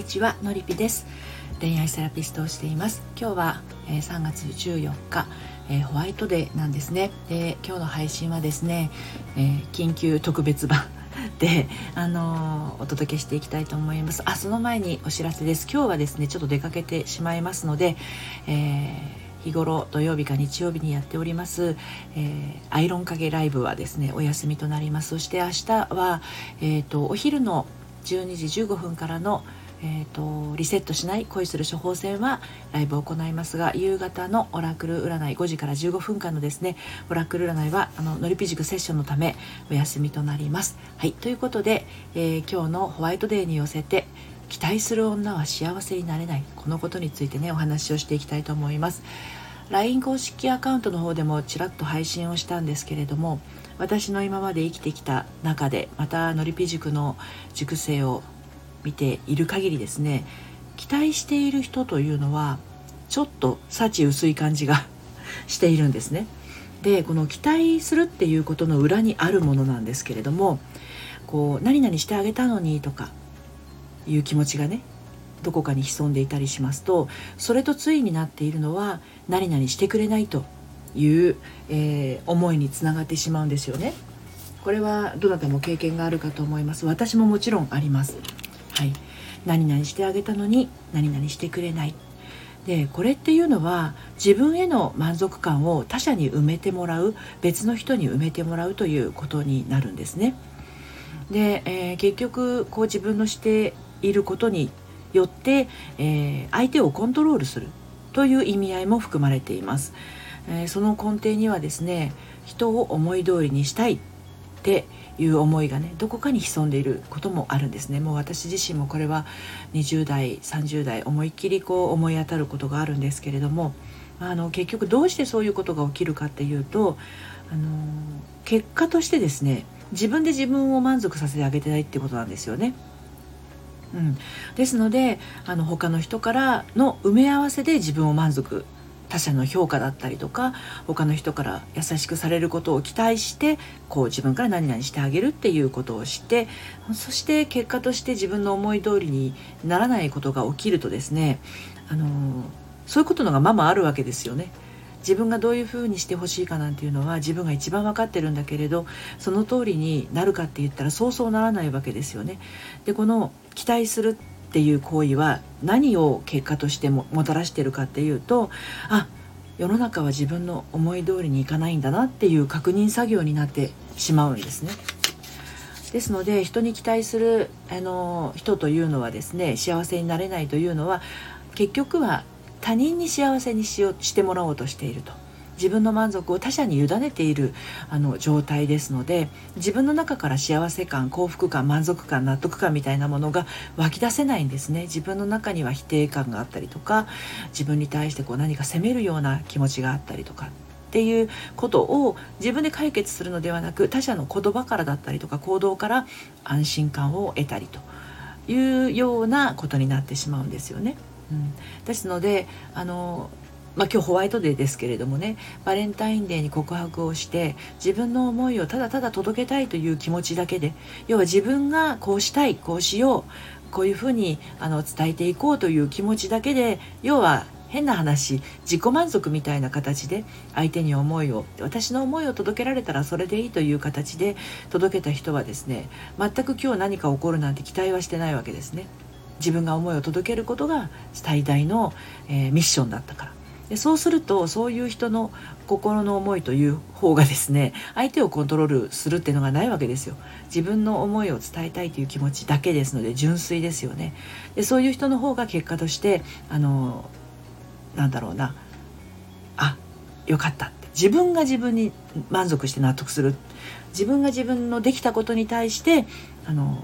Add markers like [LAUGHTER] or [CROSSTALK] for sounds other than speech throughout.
にちはのりぴです。恋愛セラピストをしています。今日は、え、3月14日、え、ホワイトデーなんですね。で今日の配信はですね、え、緊急特別版で、あのお届けしていきたいと思います。あその前にお知らせです。今日はですねちょっと出かけてしまいますので、え日頃土曜日か日曜日にやっております、えー、アイロンかけライブはですねお休みとなります。そして明日は、えーとお昼の12時15分からのえーと、リセットしない恋する処方箋はライブを行いますが夕方のオラクル占い5時から15分間のですねオラクル占いはあののりぴ塾セッションのためお休みとなります。はいということで、えー、今日のホワイトデーに寄せて期待する女は幸せになれないこのことについてねお話をしていきたいと思います。LINE 公式アカウントの方でもちらっと配信をしたんですけれども私の今まで生きてきた中でまたのりぴ塾の塾生を見ている限りですね期待している人というのはちょっと幸薄い感じが [LAUGHS] しているんですね。でこの期待するっていうことの裏にあるものなんですけれどもこう何々してあげたのにとかいう気持ちがねどこかに潜んでいたりしますとそれと対になっているのは何々してくれないという、えー、思いにつながってしまうんですよね。これはどなたも経験があるかと思います私ももちろんありますはい、何々してあげたのに何々してくれないでこれっていうのは自分への満足感を他者に埋めてもらう別の人に埋めてもらうということになるんですね。で、えー、結局こう自分のしていることによって、えー、相手をコントロールするという意味合いも含まれています。えー、その根底にはですね人を思い通りにしたいっていう思いがねどこかに潜んでいることもあるんですねもう私自身もこれは20代30代思いっきりこう思い当たることがあるんですけれどもあの結局どうしてそういうことが起きるかっていうとあの結果としてですね自分で自分を満足させてあげてないってことなんですよね。うん、ですのであの他の人からの埋め合わせで自分を満足他者の評価だったりとか他の人から優しくされることを期待してこう自分から何々してあげるっていうことをしてそして結果として自分の思い通りにならないことが起きるとですねあのそういうことのがままあるわけですよね。自分がどういうふうにしてほしいかなんていうのは自分が一番分かってるんだけれどその通りになるかって言ったらそうそうならないわけですよね。でこの期待するっていう行為は何を結果としてももたらしてるかっていうとあ世の中は自分の思い通りにいかないんだなっていう確認作業になってしまうんですね。ですので人に期待するあの人というのはですね幸せになれないというのは結局は他人に幸せにしようしてもらおうとしていると。自分の満足を他者に委ねているあの状態ですので自分の中から幸せ感幸福感満足感納得感みたいなものが湧き出せないんですね自分の中には否定感があったりとか自分に対してこう何か責めるような気持ちがあったりとかっていうことを自分で解決するのではなく他者の言葉からだったりとか行動から安心感を得たりというようなことになってしまうんですよね。うん、ですのであのまあ、今日ホワイトデーですけれどもねバレンタインデーに告白をして自分の思いをただただ届けたいという気持ちだけで要は自分がこうしたいこうしようこういうふうにあの伝えていこうという気持ちだけで要は変な話自己満足みたいな形で相手に思いを私の思いを届けられたらそれでいいという形で届けた人はですね全く今日何か起こるなんて期待はしてないわけですね。自分が思いを届けることが最大の、えー、ミッションだったからでそうするとそういう人の心の思いという方がですね相手をコントロールするっていうのがないわけですよ。自分の思いを伝えたいという気持ちだけですので純粋ですよね。でそういう人の方が結果としてあのなんだろうなあよかったって。自分が自分に満足して納得する。自分が自分のできたことに対してあの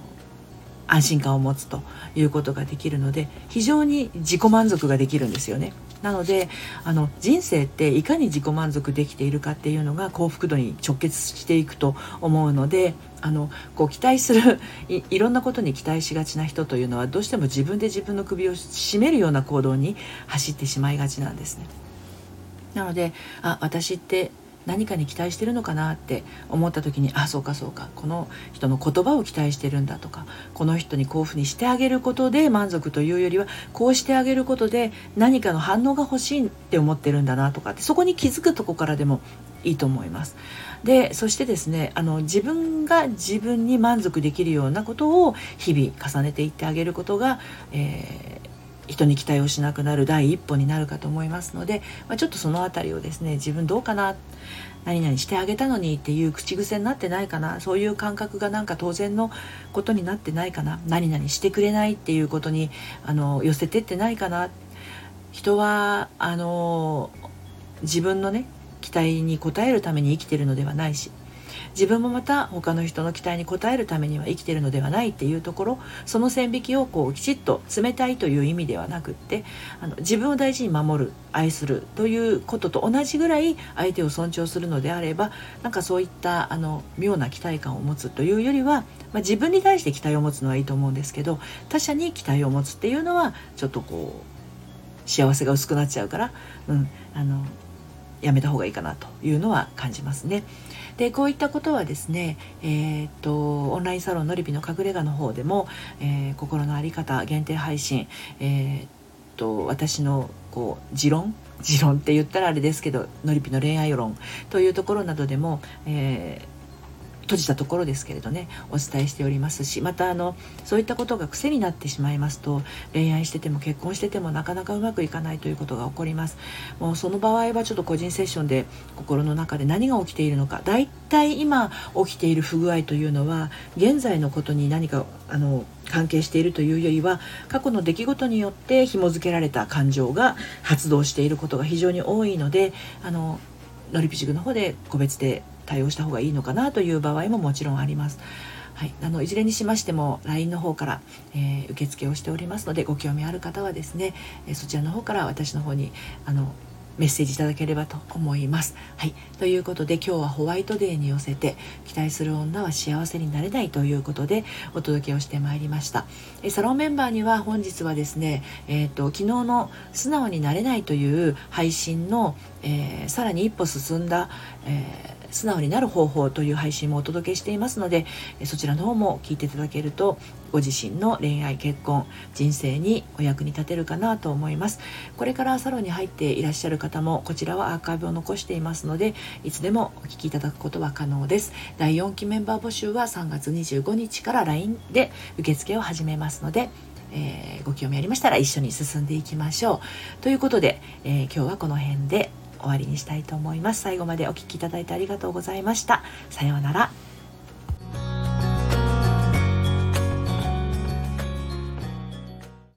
安心感を持つということができるので非常に自己満足ができるんですよね。なのであの人生っていかに自己満足できているかっていうのが幸福度に直結していくと思うのであのこう期待する [LAUGHS] いろんなことに期待しがちな人というのはどうしても自分で自分の首を絞めるような行動に走ってしまいがちなんですね。なのであ私って何かに期待してるのかなって思った時にあそうかそうかこの人の言葉を期待してるんだとかこの人にこういうふうにしてあげることで満足というよりはこうしてあげることで何かの反応が欲しいって思ってるんだなとかってそこに気づくとこからでもいいと思います。でそしてですねあの自分が自分に満足できるようなことを日々重ねていってあげることが、えー人に期待をしなくなる第一歩になるかと思いますので、まあ、ちょっとその辺りをですね自分どうかな何々してあげたのにっていう口癖になってないかなそういう感覚がなんか当然のことになってないかな何々してくれないっていうことにあの寄せてってないかな。人はあの自分のね期待に応えるために生きてるのではないし自分もまた他の人の期待に応えるためには生きてるのではないっていうところその線引きをこうきちっと冷たいという意味ではなくってあの自分を大事に守る愛するということと同じぐらい相手を尊重するのであればなんかそういったあの妙な期待感を持つというよりは、まあ、自分に対して期待を持つのはいいと思うんですけど他者に期待を持つっていうのはちょっとこう幸せが薄くなっちゃうから、うん、あのやめた方がいいかなというのは感じますね。でこういったことはですね、えー、っとオンラインサロンのりびの隠れ家の方でも、えー、心の在り方限定配信、えー、っと私のこう持論持論。って言ったらあれですけどのりぴの恋愛論というところなどでも、えー、閉じたところですけれどねお伝えしておりますしまたあのそういったことが癖になってしまいますと恋愛してても結婚しててもなかなかうまくいかないということが起こります。もうその場合はちょっと個人セッションで心の中で何が起きているのかだいたい今起きている不具合というのは現在のことに何かあの関係しているというよりは過去の出来事によって紐付けられた感情が発動していることが非常に多いのであのノリピジグの方で個別で対応した方がいいのかなという場合ももちろんあります。はい、あのいずれにしましても LINE の方から、えー、受付をしておりますのでご興味ある方はですね、え、そちらの方から私の方にあのメッセージいただければと思います。はい、ということで今日はホワイトデーに寄せて期待する女は幸せになれないということでお届けをしてまいりました。えサロンメンバーには本日はですね、えーと、昨日の「素直になれない」という配信の、えー、さらに一歩進んだ、えー素直になる方法という配信もお届けしていますのでそちらの方も聞いていただけるとご自身の恋愛結婚人生にお役に立てるかなと思います。これからサロンに入っていらっしゃる方もこちらはアーカイブを残していますのでいつでもお聞きいただくことは可能です。第4期メンバー募集は3月25日から LINE で受付を始めますのでえー、ご興味ありましたら一緒に進んでいきましょう。ということで、えー、今日はこの辺で。終わりにしたいと思います。最後までお聴きいただいてありがとうございました。さようなら。